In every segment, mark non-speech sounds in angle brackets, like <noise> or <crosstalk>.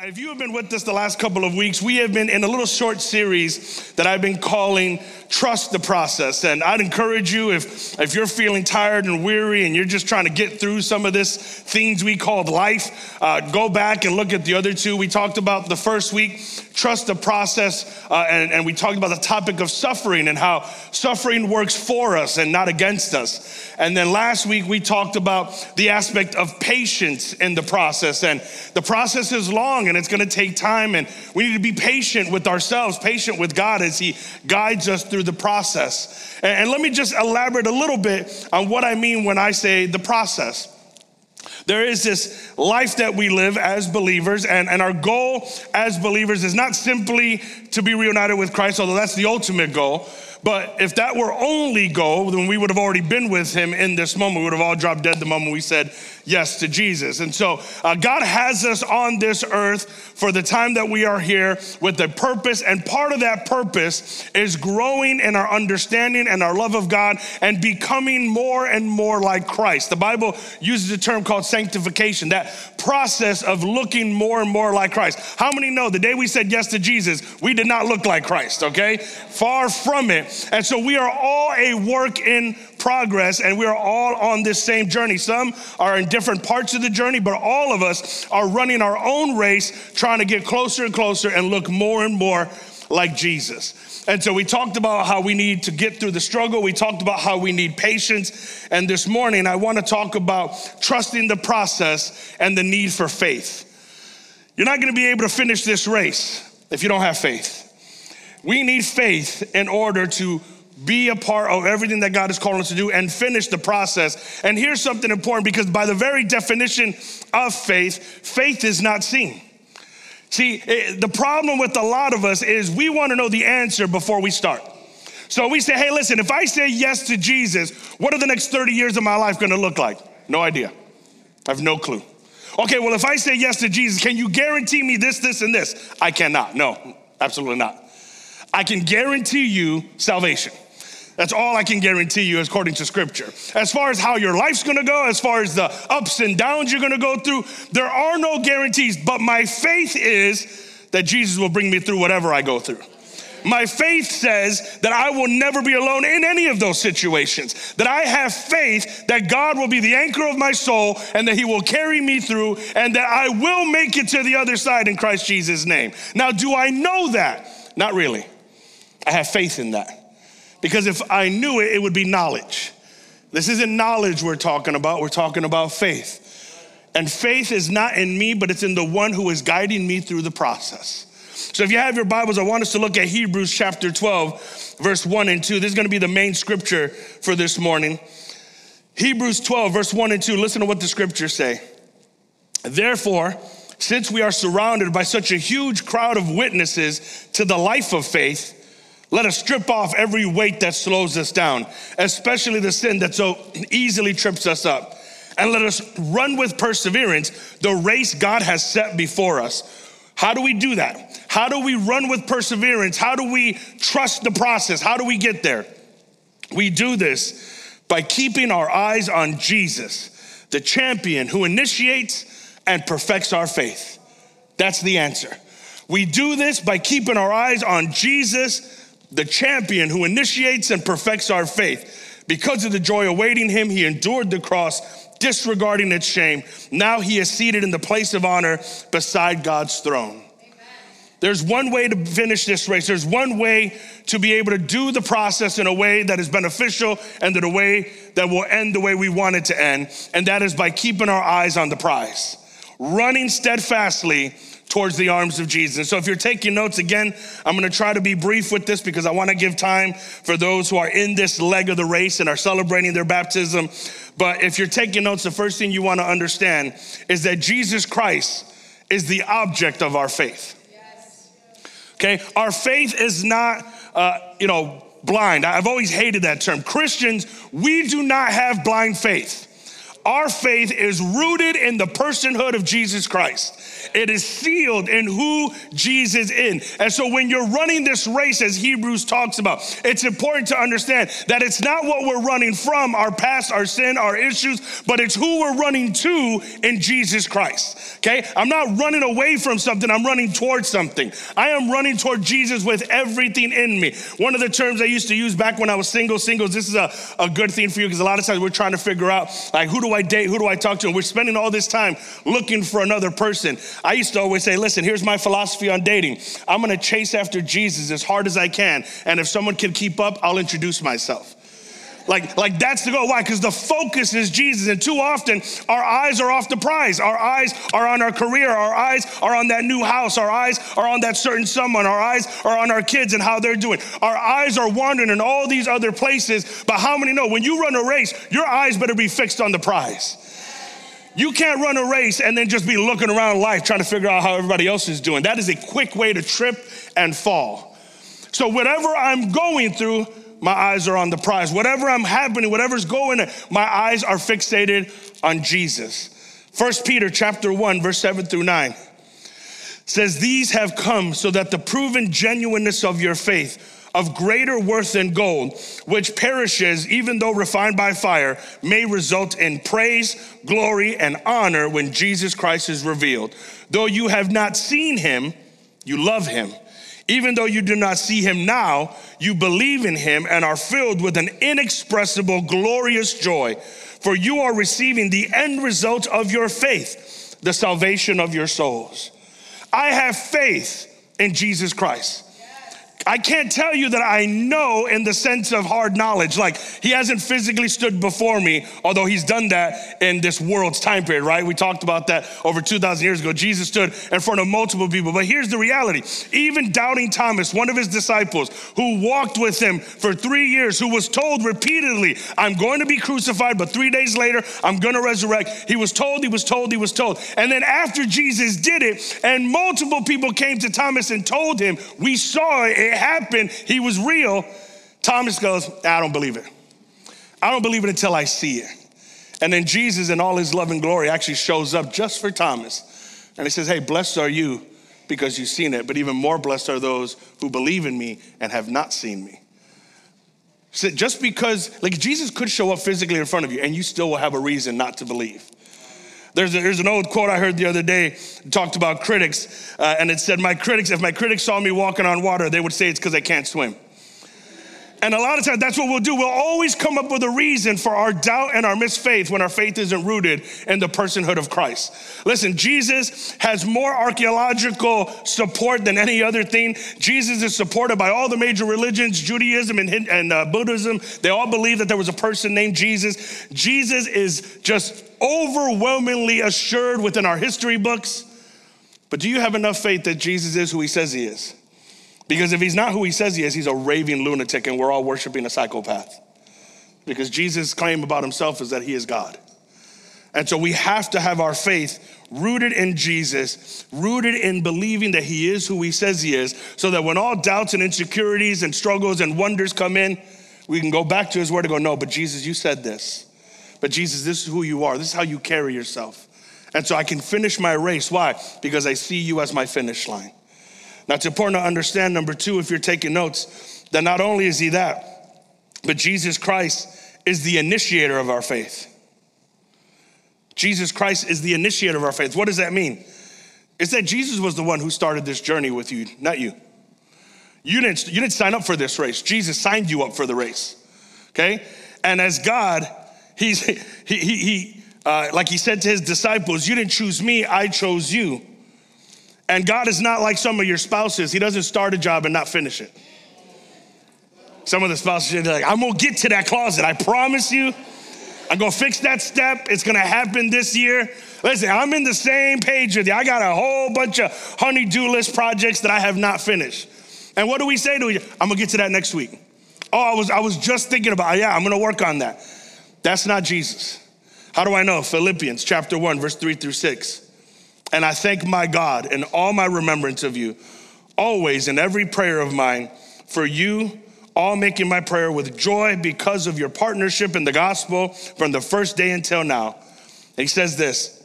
Uh, if you have been with us the last couple of weeks, we have been in a little short series that I've been calling Trust the Process. And I'd encourage you, if, if you're feeling tired and weary and you're just trying to get through some of this things we called life, uh, go back and look at the other two. We talked about the first week, Trust the Process, uh, and, and we talked about the topic of suffering and how suffering works for us and not against us. And then last week, we talked about the aspect of patience in the process. And the process is long and it's gonna take time, and we need to be patient with ourselves, patient with God as He guides us through the process. And, and let me just elaborate a little bit on what I mean when I say the process. There is this life that we live as believers, and, and our goal as believers is not simply to be reunited with Christ, although that's the ultimate goal. But if that were only goal, then we would have already been with him in this moment. We would have all dropped dead the moment we said yes to Jesus. And so uh, God has us on this earth for the time that we are here with a purpose. And part of that purpose is growing in our understanding and our love of God and becoming more and more like Christ. The Bible uses a term called sanctification, that process of looking more and more like Christ. How many know the day we said yes to Jesus, we did not look like Christ, okay? Far from it. And so we are all a work in progress and we are all on this same journey. Some are in different parts of the journey, but all of us are running our own race, trying to get closer and closer and look more and more like Jesus. And so we talked about how we need to get through the struggle. We talked about how we need patience. And this morning, I want to talk about trusting the process and the need for faith. You're not going to be able to finish this race if you don't have faith. We need faith in order to be a part of everything that God is calling us to do and finish the process. And here's something important because, by the very definition of faith, faith is not seen. See, eh, the problem with a lot of us is we want to know the answer before we start. So we say, hey, listen, if I say yes to Jesus, what are the next 30 years of my life going to look like? No idea. I have no clue. Okay, well, if I say yes to Jesus, can you guarantee me this, this, and this? I cannot. No, absolutely not. I can guarantee you salvation. That's all I can guarantee you according to scripture. As far as how your life's gonna go, as far as the ups and downs you're gonna go through, there are no guarantees, but my faith is that Jesus will bring me through whatever I go through. My faith says that I will never be alone in any of those situations. That I have faith that God will be the anchor of my soul and that He will carry me through and that I will make it to the other side in Christ Jesus' name. Now, do I know that? Not really. I have faith in that. Because if I knew it, it would be knowledge. This isn't knowledge we're talking about, we're talking about faith. And faith is not in me, but it's in the one who is guiding me through the process. So if you have your Bibles, I want us to look at Hebrews chapter 12, verse 1 and 2. This is going to be the main scripture for this morning. Hebrews 12, verse 1 and 2. Listen to what the scriptures say. Therefore, since we are surrounded by such a huge crowd of witnesses to the life of faith, let us strip off every weight that slows us down, especially the sin that so easily trips us up. And let us run with perseverance the race God has set before us. How do we do that? How do we run with perseverance? How do we trust the process? How do we get there? We do this by keeping our eyes on Jesus, the champion who initiates and perfects our faith. That's the answer. We do this by keeping our eyes on Jesus, the champion who initiates and perfects our faith. Because of the joy awaiting him, he endured the cross, disregarding its shame. Now he is seated in the place of honor beside God's throne. There's one way to finish this race. There's one way to be able to do the process in a way that is beneficial and in a way that will end the way we want it to end. And that is by keeping our eyes on the prize, running steadfastly towards the arms of Jesus. So if you're taking notes again, I'm going to try to be brief with this because I want to give time for those who are in this leg of the race and are celebrating their baptism. But if you're taking notes, the first thing you want to understand is that Jesus Christ is the object of our faith. Okay, our faith is not, uh, you know, blind. I've always hated that term. Christians, we do not have blind faith. our faith is rooted in the personhood of Jesus Christ. It is sealed in who Jesus is. And so when you're running this race, as Hebrews talks about, it's important to understand that it's not what we're running from, our past, our sin, our issues, but it's who we're running to in Jesus Christ. Okay? I'm not running away from something, I'm running towards something. I am running toward Jesus with everything in me. One of the terms I used to use back when I was single, singles, this is a, a good thing for you because a lot of times we're trying to figure out like who do I date, who do I talk to, and we're spending all this time looking for another person. I used to always say, listen, here's my philosophy on dating. I'm gonna chase after Jesus as hard as I can. And if someone can keep up, I'll introduce myself. Like, like that's the goal. Why? Because the focus is Jesus. And too often our eyes are off the prize. Our eyes are on our career. Our eyes are on that new house. Our eyes are on that certain someone. Our eyes are on our kids and how they're doing. Our eyes are wandering in all these other places. But how many know when you run a race, your eyes better be fixed on the prize? You can't run a race and then just be looking around life trying to figure out how everybody else is doing. That is a quick way to trip and fall. So, whatever I'm going through, my eyes are on the prize. Whatever I'm happening, whatever's going, my eyes are fixated on Jesus. First Peter chapter 1, verse 7 through 9 says, These have come so that the proven genuineness of your faith of greater worth than gold, which perishes even though refined by fire, may result in praise, glory, and honor when Jesus Christ is revealed. Though you have not seen him, you love him. Even though you do not see him now, you believe in him and are filled with an inexpressible, glorious joy, for you are receiving the end result of your faith, the salvation of your souls. I have faith in Jesus Christ. I can't tell you that I know in the sense of hard knowledge. Like, he hasn't physically stood before me, although he's done that in this world's time period, right? We talked about that over 2,000 years ago. Jesus stood in front of multiple people. But here's the reality even doubting Thomas, one of his disciples, who walked with him for three years, who was told repeatedly, I'm going to be crucified, but three days later, I'm going to resurrect. He was told, he was told, he was told. And then after Jesus did it, and multiple people came to Thomas and told him, We saw it it happened, he was real. Thomas goes, I don't believe it. I don't believe it until I see it. And then Jesus, in all his love and glory, actually shows up just for Thomas. And he says, Hey, blessed are you because you've seen it, but even more blessed are those who believe in me and have not seen me. So just because, like, Jesus could show up physically in front of you and you still will have a reason not to believe. There's, a, there's an old quote I heard the other day, talked about critics, uh, and it said, My critics, if my critics saw me walking on water, they would say it's because I can't swim. And a lot of times that's what we'll do. We'll always come up with a reason for our doubt and our misfaith when our faith isn't rooted in the personhood of Christ. Listen, Jesus has more archaeological support than any other thing. Jesus is supported by all the major religions, Judaism and, and uh, Buddhism. They all believe that there was a person named Jesus. Jesus is just overwhelmingly assured within our history books. But do you have enough faith that Jesus is who he says he is? Because if he's not who he says he is, he's a raving lunatic and we're all worshiping a psychopath. Because Jesus' claim about himself is that he is God. And so we have to have our faith rooted in Jesus, rooted in believing that he is who he says he is, so that when all doubts and insecurities and struggles and wonders come in, we can go back to his word and go, No, but Jesus, you said this. But Jesus, this is who you are. This is how you carry yourself. And so I can finish my race. Why? Because I see you as my finish line. Now, it's important to understand, number two, if you're taking notes, that not only is he that, but Jesus Christ is the initiator of our faith. Jesus Christ is the initiator of our faith. What does that mean? It's that Jesus was the one who started this journey with you, not you. You didn't, you didn't sign up for this race. Jesus signed you up for the race. Okay? And as God, He's he he, he uh, like he said to his disciples, "You didn't choose me; I chose you." And God is not like some of your spouses. He doesn't start a job and not finish it. Some of the spouses are like, I'm gonna get to that closet, I promise you. I'm gonna fix that step. It's gonna happen this year. Listen, I'm in the same page with you. I got a whole bunch of honey-do list projects that I have not finished. And what do we say to you? I'm gonna get to that next week. Oh, I was, I was just thinking about, yeah, I'm gonna work on that. That's not Jesus. How do I know? Philippians chapter 1, verse 3 through 6. And I thank my God in all my remembrance of you, always in every prayer of mine, for you, all making my prayer with joy because of your partnership in the gospel from the first day until now, he says this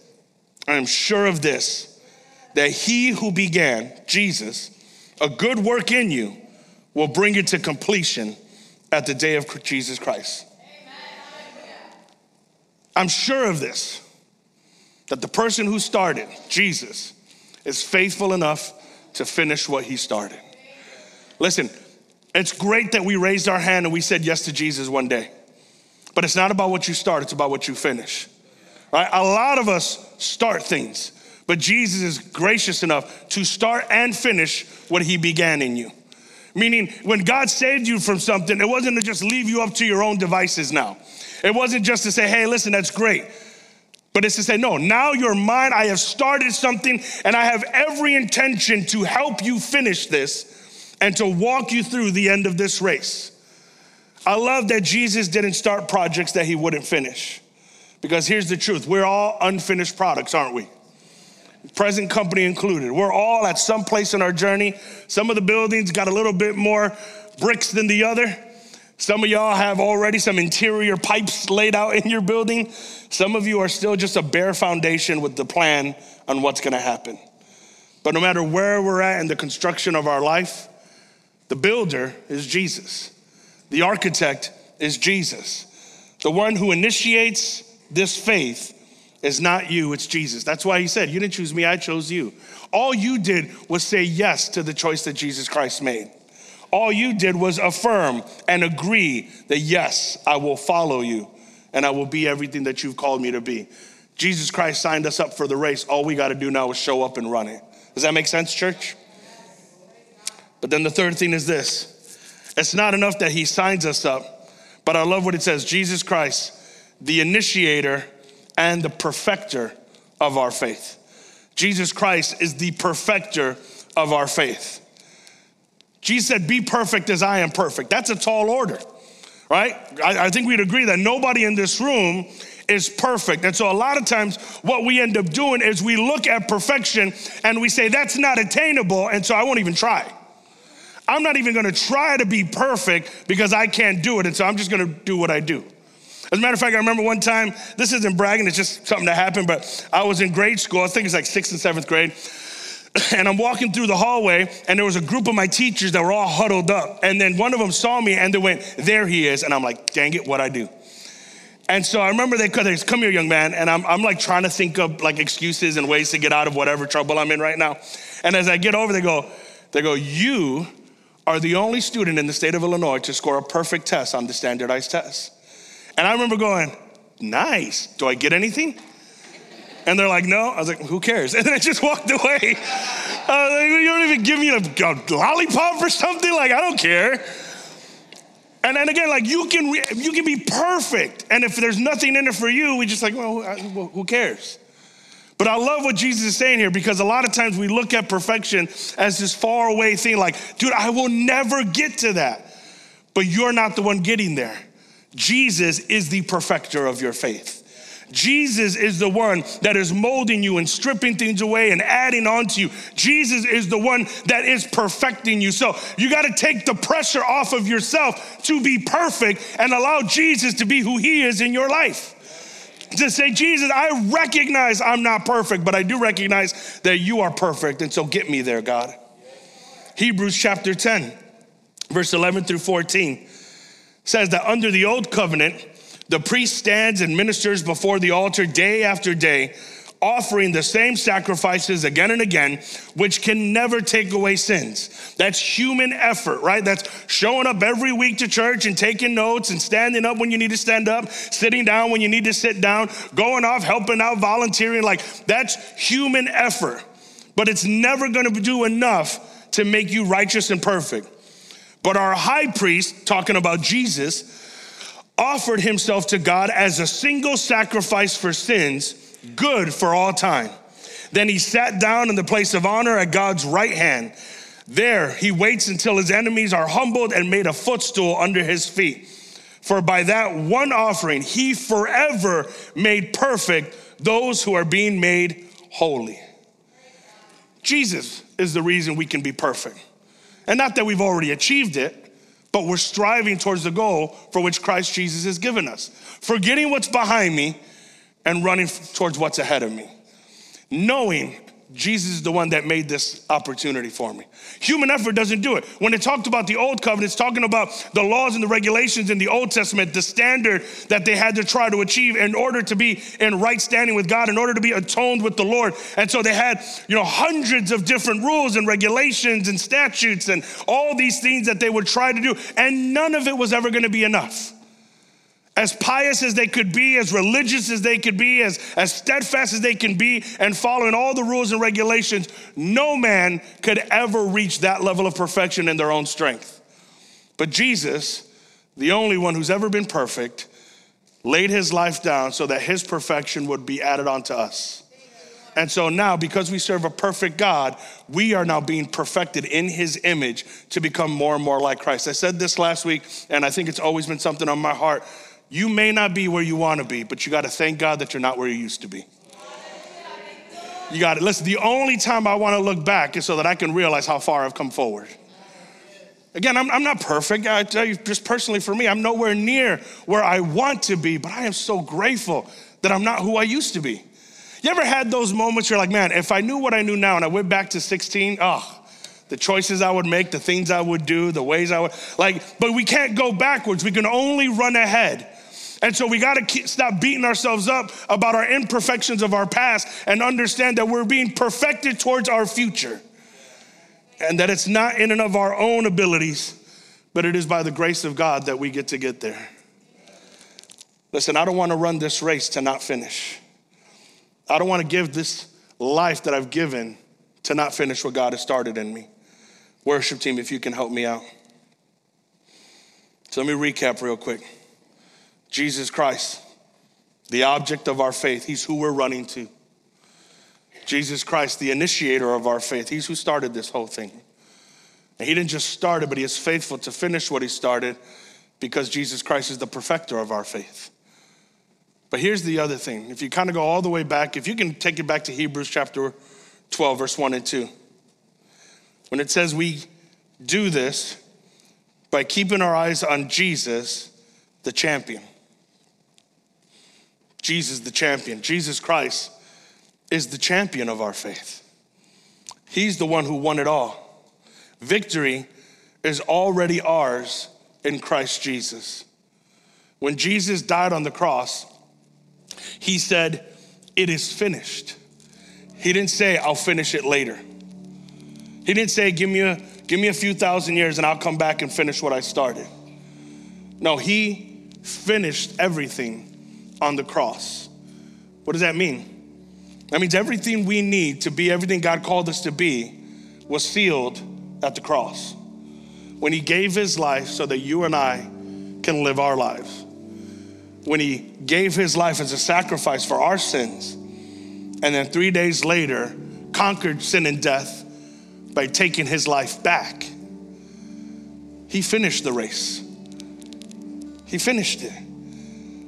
I am sure of this, that he who began, Jesus, a good work in you, will bring it to completion at the day of Jesus Christ. I'm sure of this, that the person who started, Jesus, is faithful enough to finish what he started. Listen, it's great that we raised our hand and we said yes to Jesus one day. But it's not about what you start, it's about what you finish. Right? A lot of us start things, but Jesus is gracious enough to start and finish what he began in you. Meaning, when God saved you from something, it wasn't to just leave you up to your own devices now. It wasn't just to say, hey, listen, that's great. But it's to say, no, now you're mine. I have started something and I have every intention to help you finish this and to walk you through the end of this race. I love that Jesus didn't start projects that he wouldn't finish. Because here's the truth we're all unfinished products, aren't we? Present company included. We're all at some place in our journey. Some of the buildings got a little bit more bricks than the other. Some of y'all have already some interior pipes laid out in your building. Some of you are still just a bare foundation with the plan on what's gonna happen. But no matter where we're at in the construction of our life, the builder is Jesus. The architect is Jesus. The one who initiates this faith is not you, it's Jesus. That's why he said, You didn't choose me, I chose you. All you did was say yes to the choice that Jesus Christ made. All you did was affirm and agree that, yes, I will follow you and I will be everything that you've called me to be. Jesus Christ signed us up for the race. All we got to do now is show up and run it. Does that make sense, church? But then the third thing is this it's not enough that he signs us up, but I love what it says Jesus Christ, the initiator and the perfecter of our faith. Jesus Christ is the perfecter of our faith. Jesus said, Be perfect as I am perfect. That's a tall order, right? I, I, think we'd agree that nobody in this room is perfect. And so, a lot of times, what we end up doing is we look at perfection and we say, That's not attainable. And so, I won't even try. I'm not even gonna try to be perfect because I can't do it. And so, I'm just gonna do what I do. As a matter of fact, I remember one time, this isn't bragging, it's just something that happened, but I was in grade school, I think it's like sixth and seventh grade, <laughs> and I'm walking through the hallway, and there was a group of my teachers that were all huddled up. And then one of them saw me and they went, There he is. And I'm like, Dang it, what I do? And so I remember they said, Come here, young man. And I'm, I'm like trying to think of like excuses and ways to get out of whatever trouble I'm in right now. And as I get over, they go, They go, You are the only student in the state of Illinois to score a perfect test on the standardized test. And I remember going, Nice. Do I get anything? And they're like, no. I was like, who cares? <laughs> And then I just walked away. Like, you don't even give me a, a, lollipop or something. Like, I don't care. And then again, like you can you can be perfect, and if there's nothing in it for you, we just like, well, who cares? But I love what Jesus is saying here because a lot of times we look at perfection as this far away thing, like, dude, I will never get to that. But you're not the one getting there. Jesus is the perfecter of your faith. Jesus is the one that is molding you and stripping things away and adding on to you. Jesus is the one that is perfecting you. So you got to take the pressure off of yourself to be perfect and allow Jesus to be who he is in your life. To say, Jesus, I recognize I'm not perfect, but I do recognize that you are perfect. And so get me there, God. Hebrews chapter 10, verse 11 through 14 says that under the old covenant, the priest stands and ministers before the altar day after day, offering the same sacrifices again and again, which can never take away sins. That's human effort, right? That's showing up every week to church and taking notes and standing up when you need to stand up, sitting down when you need to sit down, going off, helping out, volunteering. Like that's human effort, but it's never gonna do enough to make you righteous and perfect. But our high priest, talking about Jesus, offered himself to God as a single sacrifice for sins, good for all time. Then he sat down in the place of honor at God's right hand. There he waits until his enemies are humbled and made a footstool under his feet. For by that one offering, he forever made perfect those who are being made holy. Jesus is the reason we can be perfect. And not that we've already achieved it, but we're striving towards the goal for which Christ Jesus has given us. Forgetting what's behind me and running towards what's ahead of me. Knowing Jesus is the one that made this opportunity for me. Human effort doesn't do it. When it talked about the old covenant, it's talking about the laws and the regulations in the Old Testament, the standard that they had to try to achieve in order to be in right standing with God, in order to be atoned with the Lord. And so they had, you know, hundreds of different rules and regulations and statutes and all these things that they would try to do, and none of it was ever going to be enough as pious as they could be, as religious as they could be, as, as steadfast as they can be, and following all the rules and regulations, no man could ever reach that level of perfection in their own strength. But Jesus, the only one who's ever been perfect, laid his life down so that his perfection would be added onto us. And so now, because we serve a perfect God, we are now being perfected in his image to become more and more like Christ. I said this last week, and I think it's always been something on my heart. You may not be where you want to be, but you got to thank God that you're not where you used to be. You got it. Listen, the only time I want to look back is so that I can realize how far I've come forward. Again, I'm, I'm, not perfect. I tell you, just personally for me, I'm nowhere near where I want to be, but I am so grateful that I'm not who I used to be. You ever had those moments where you're like, man, if I knew what I knew now and I went back to 16, oh, the choices I would make, the things I would do, the ways I would, like, but we can't go backwards. We can only run ahead. And so we got to stop beating ourselves up about our imperfections of our past and understand that we're being perfected towards our future. And that it's not in and of our own abilities, but it is by the grace of God that we get to get there. Listen, I don't want to run this race to not finish. I don't want to give this life that I've given to not finish what God has started in me. Worship team, if you can help me out. So let me recap real quick. Jesus Christ, the object of our faith. He's who we're running to. Jesus Christ, the initiator of our faith. He's who started this whole thing. And he didn't just start it, but he is faithful to finish what he started because Jesus Christ is the perfecter of our faith. But here's the other thing. If you kind of go all the way back, if you can take it back to Hebrews chapter 12, verse 1 and 2, when it says we do this by keeping our eyes on Jesus, the champion. Jesus, the champion. Jesus Christ is the champion of our faith. He's the one who won it all. Victory is already ours in Christ Jesus. When Jesus died on the cross, he said, It is finished. He didn't say, I'll finish it later. He didn't say, Give me a, give me a few thousand years and I'll come back and finish what I started. No, he finished everything on the cross. What does that mean? That means everything we need to be everything God called us to be was sealed at the cross. When He gave His life so that you and I can live our lives. When He gave His life as a sacrifice for our sins, and then three days later conquered sin and death by taking His life back. He finished the race. He finished it.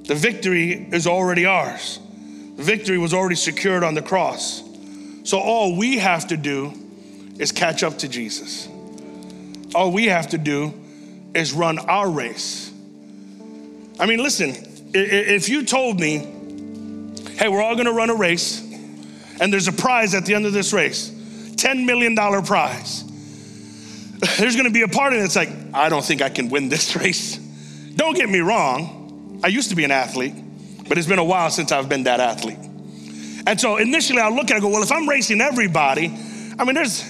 The victory is already ours. The victory was already secured on the cross. So all we have to do is catch up to Jesus. All we have to do is run our race. I mean, listen, if you told me, hey, we're all gonna run a race, and there's a prize at the end of this race $10 million prize. <laughs> There's gonna be a part of it that's like, I don't think I can win this <laughs> race. Don't get me wrong, I used to be an athlete, but it's been a while since I've been that athlete. And so initially I look at it and go, well, if I'm racing everybody, I mean, there's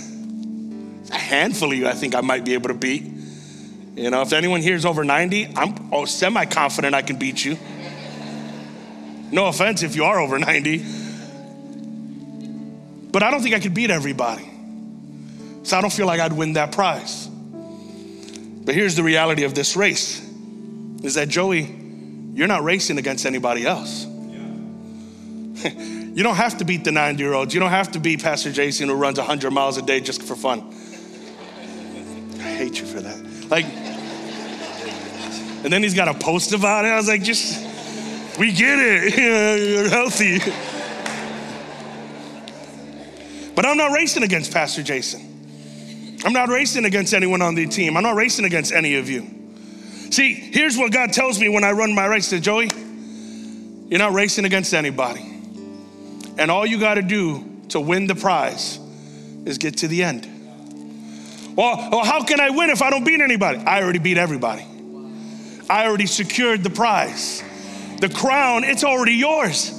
a handful of you I think I might be able to beat. You know, if anyone here is over 90, I'm oh, semi confident I can beat you. No offense if you are over 90. But I don't think I could beat everybody. So I don't feel like I'd win that prize. But here's the reality of this race is that Joey you're not racing against anybody else. <laughs> you don't have to beat the 90 year olds. You don't have to beat Pastor Jason who runs 100 miles a day just for fun. I hate you for that. Like, and then he's got a post about it. I was like, just, we get it. <laughs> You're healthy. But I'm not racing against Pastor Jason. I'm not racing against anyone on the team. I'm not racing against any of you. See, here's what God tells me when I run my race to Joey You're not racing against anybody. And all you got to do to win the prize is get to the end. Well, well, how can I win if I don't beat anybody? I already beat everybody. I already secured the prize. The crown, it's already yours.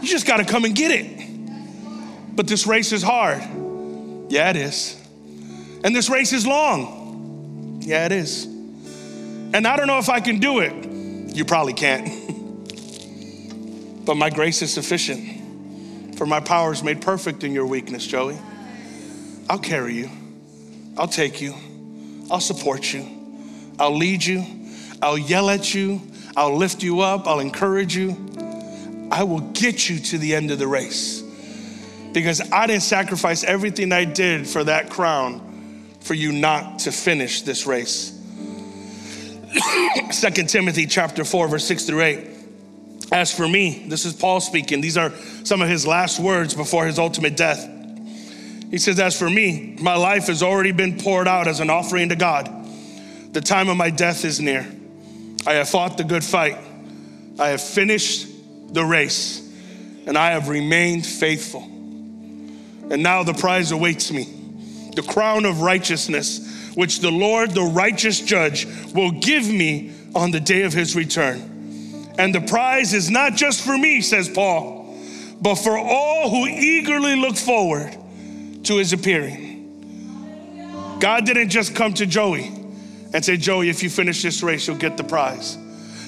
You just got to come and get it. But this race is hard. Yeah, it is. And this race is long. Yeah, it is. And I don't know if I can do it. You probably can't. but my grace is sufficient. For my power is made perfect in your weakness, Joey. I'll carry you. I'll take you. I'll support you. I'll lead you. I'll yell at you. I'll lift you up. I'll encourage you. I will get you to the end of the race because I didn't sacrifice everything I did for that crown for you not to finish this race. <coughs> Second Timothy chapter 4 verse 6 through 8. As for me, this is Paul speaking. These are some of his last words before his ultimate death. He says, As for me, my life has already been poured out as an offering to God. The time of my death is near. I have fought the good fight. I have finished the race, and I have remained faithful. And now the prize awaits me the crown of righteousness, which the Lord, the righteous judge, will give me on the day of his return. And the prize is not just for me, says Paul, but for all who eagerly look forward to his appearing. God didn't just come to Joey and say, Joey, if you finish this race, you'll get the prize.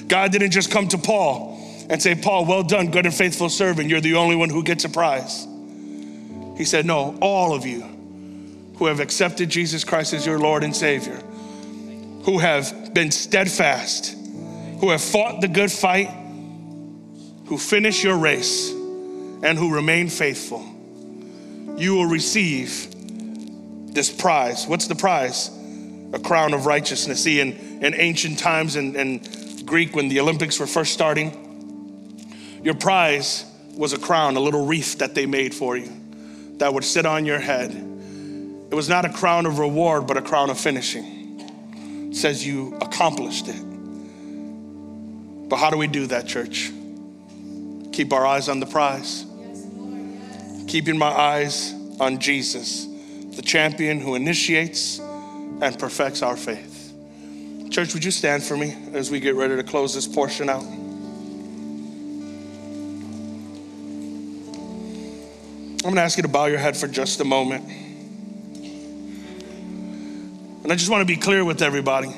God didn't just come to Paul and say, Paul, well done, good and faithful servant. You're the only one who gets a prize. He said, No, all of you who have accepted Jesus Christ as your Lord and Savior, who have been steadfast, who have fought the good fight, who finish your race, and who remain faithful, you will receive this prize. What's the prize? A crown of righteousness. See, in, in ancient times in, in Greek, when the Olympics were first starting, your prize was a crown, a little wreath that they made for you that would sit on your head. It was not a crown of reward, but a crown of finishing. It says you accomplished it. But how do we do that, church? Keep our eyes on the prize. Keeping my eyes on Jesus, the champion who initiates and perfects our faith. Church, would you stand for me as we get ready to close this portion out? I'm gonna ask you to bow your head for just a moment. I just wanna be clear with everybody.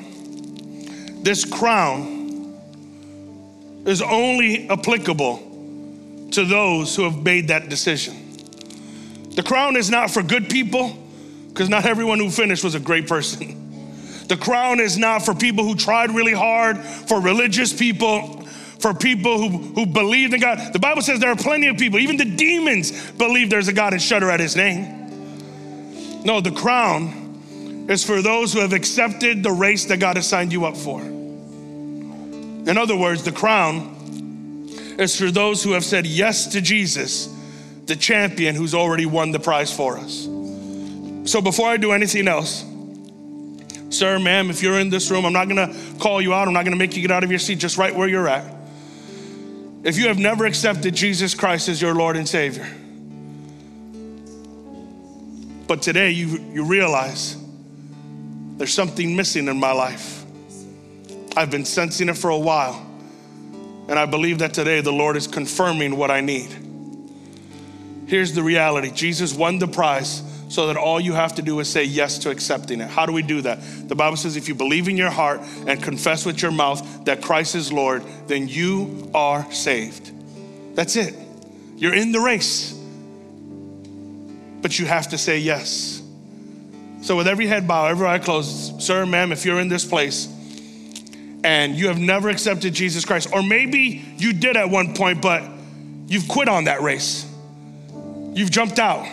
This crown is only applicable to those who have made that decision. The crown is not for good people, because not everyone who finished was a great person. The crown is not for people who tried really hard, for religious people for people who, who believe in God. The Bible says there are plenty of people, even the demons believe there's a God and shudder at his name. No, the crown is for those who have accepted the race that God has signed you up for. In other words, the crown is for those who have said yes to Jesus, the champion who's already won the prize for us. So before I do anything else, sir, ma'am, if you're in this room, I'm not gonna call you out, I'm not gonna make you get out of your seat, just right where you're at. If you have never accepted Jesus Christ as your Lord and Savior, but today you, you realize there's something missing in my life. I've been sensing it for a while, and I believe that today the Lord is confirming what I need. Here's the reality Jesus won the prize so that all you have to do is say yes to accepting it. How do we do that? The Bible says if you believe in your heart and confess with your mouth that Christ is Lord, then you are saved. That's it. You're in the race, but you have to say yes. So, with every head bow, every eye closed, sir, ma'am, if you're in this place and you have never accepted Jesus Christ, or maybe you did at one point, but you've quit on that race, you've jumped out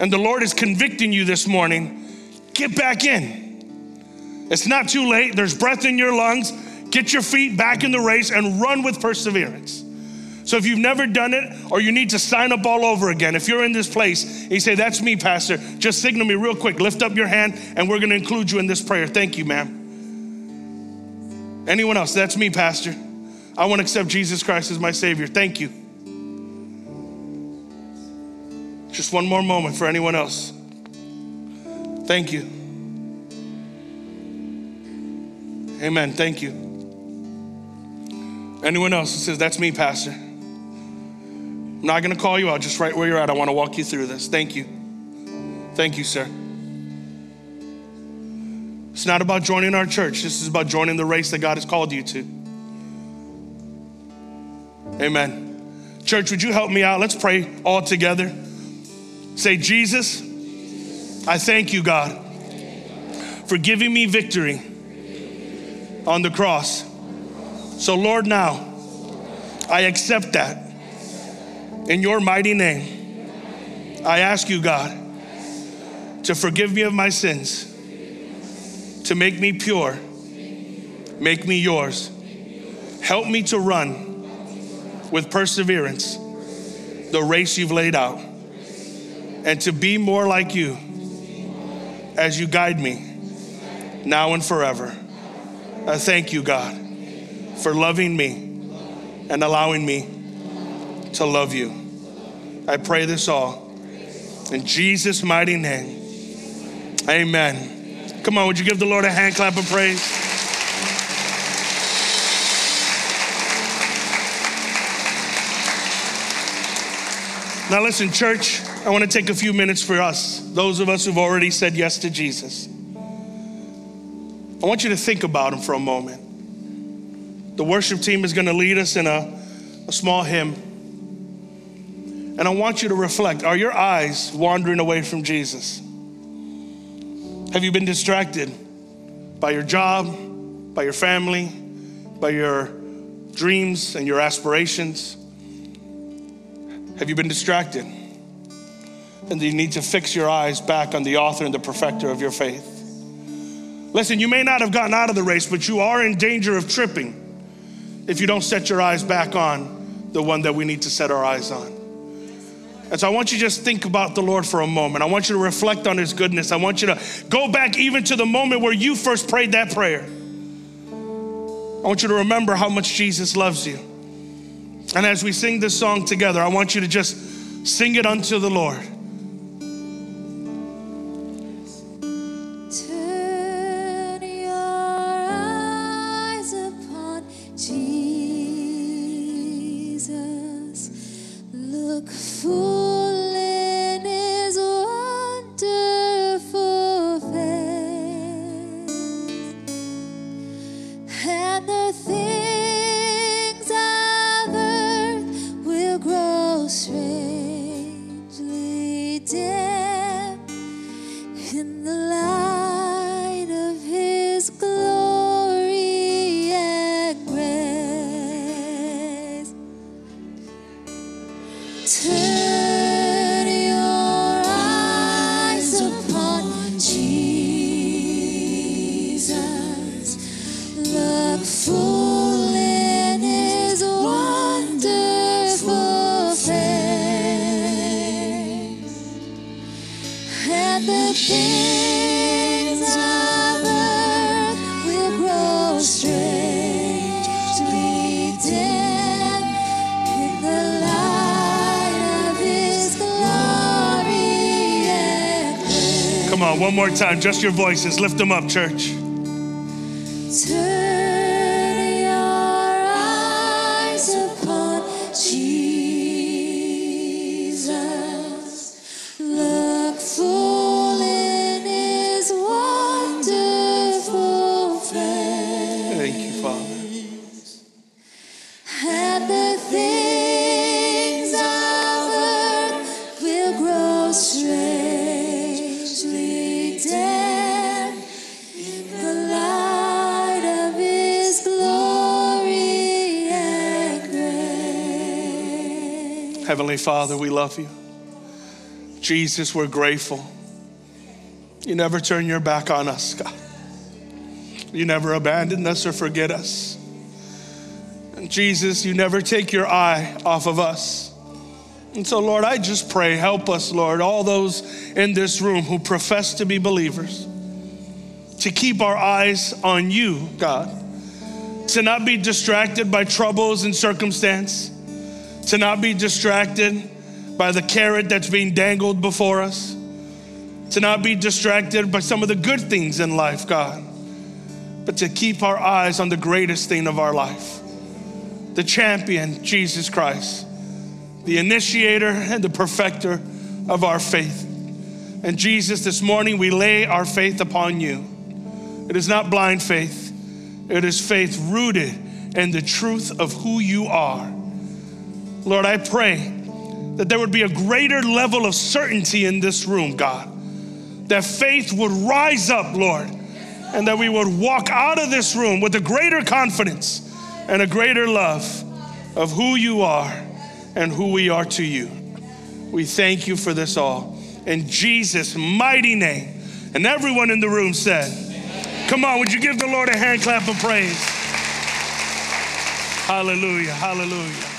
and the Lord is convicting you this morning, get back in. It's not too late. There's breath in your lungs. Get your feet back in the race and run with perseverance. So if you've never done it or you need to sign up all over again, if you're in this place and you say, That's me, Pastor, just signal me real quick. Lift up your hand and we're going to include you in this prayer. Thank you, ma'am. Anyone else? That's me, Pastor. I want to accept Jesus Christ as my Savior. Thank you. Just one more moment for anyone else. Thank you. Amen. Thank you. Anyone else that says, That's me, Pastor? I'm not going to call you out, just right where you're at. I want to walk you through this. Thank you. Thank you, sir. It's not about joining our church, this is about joining the race that God has called you to. Amen. Church, would you help me out? Let's pray all together. Say, Jesus, I thank you, God, for giving me victory on the cross. So, Lord, now I accept that. In your mighty name, I ask you, God, to forgive me of my sins, to make me pure, make me yours. Help me to run with perseverance the race you've laid out and to be more like you as you guide me now and forever. I thank you, God, for loving me and allowing me to love you. I pray this all in Jesus' mighty name. Amen. Come on, would you give the Lord a hand clap of praise? Now, listen, church, I want to take a few minutes for us, those of us who've already said yes to Jesus. I want you to think about him for a moment. The worship team is going to lead us in a, a small hymn. And I want you to reflect are your eyes wandering away from Jesus? Have you been distracted by your job, by your family, by your dreams and your aspirations? Have you been distracted? And you need to fix your eyes back on the author and the perfecter of your faith. Listen, you may not have gotten out of the race, but you are in danger of tripping if you don't set your eyes back on the one that we need to set our eyes on. And so I want you to just think about the Lord for a moment. I want you to reflect on his goodness. I want you to go back even to the moment where you first prayed that prayer. I want you to remember how much Jesus loves you. And as we sing this song together, I want you to just sing it unto the Lord. One more time, just your voices. Lift them up, church. Heavenly Father, we love you. Jesus, we're grateful. You never turn your back on us, God. You never abandon us or forget us. And Jesus, you never take your eye off of us. And so, Lord, I just pray, help us, Lord, all those in this room who profess to be believers, to keep our eyes on you, God, to not be distracted by troubles and circumstance, to not be distracted by the carrot that's being dangled before us, to not be distracted by some of the good things in life, God, but to keep our eyes on the greatest thing of our life the champion, Jesus Christ, the initiator and the perfecter of our faith. And Jesus, this morning we lay our faith upon you. It is not blind faith, it is faith rooted in the truth of who you are. Lord, I pray that there would be a greater level of certainty in this room, God. That faith would rise up, Lord, and that we would walk out of this room with a greater confidence and a greater love of who you are and who we are to you. We thank you for this all. In Jesus' mighty name. And everyone in the room said, Come on, would you give the Lord a hand clap of praise? Hallelujah, hallelujah.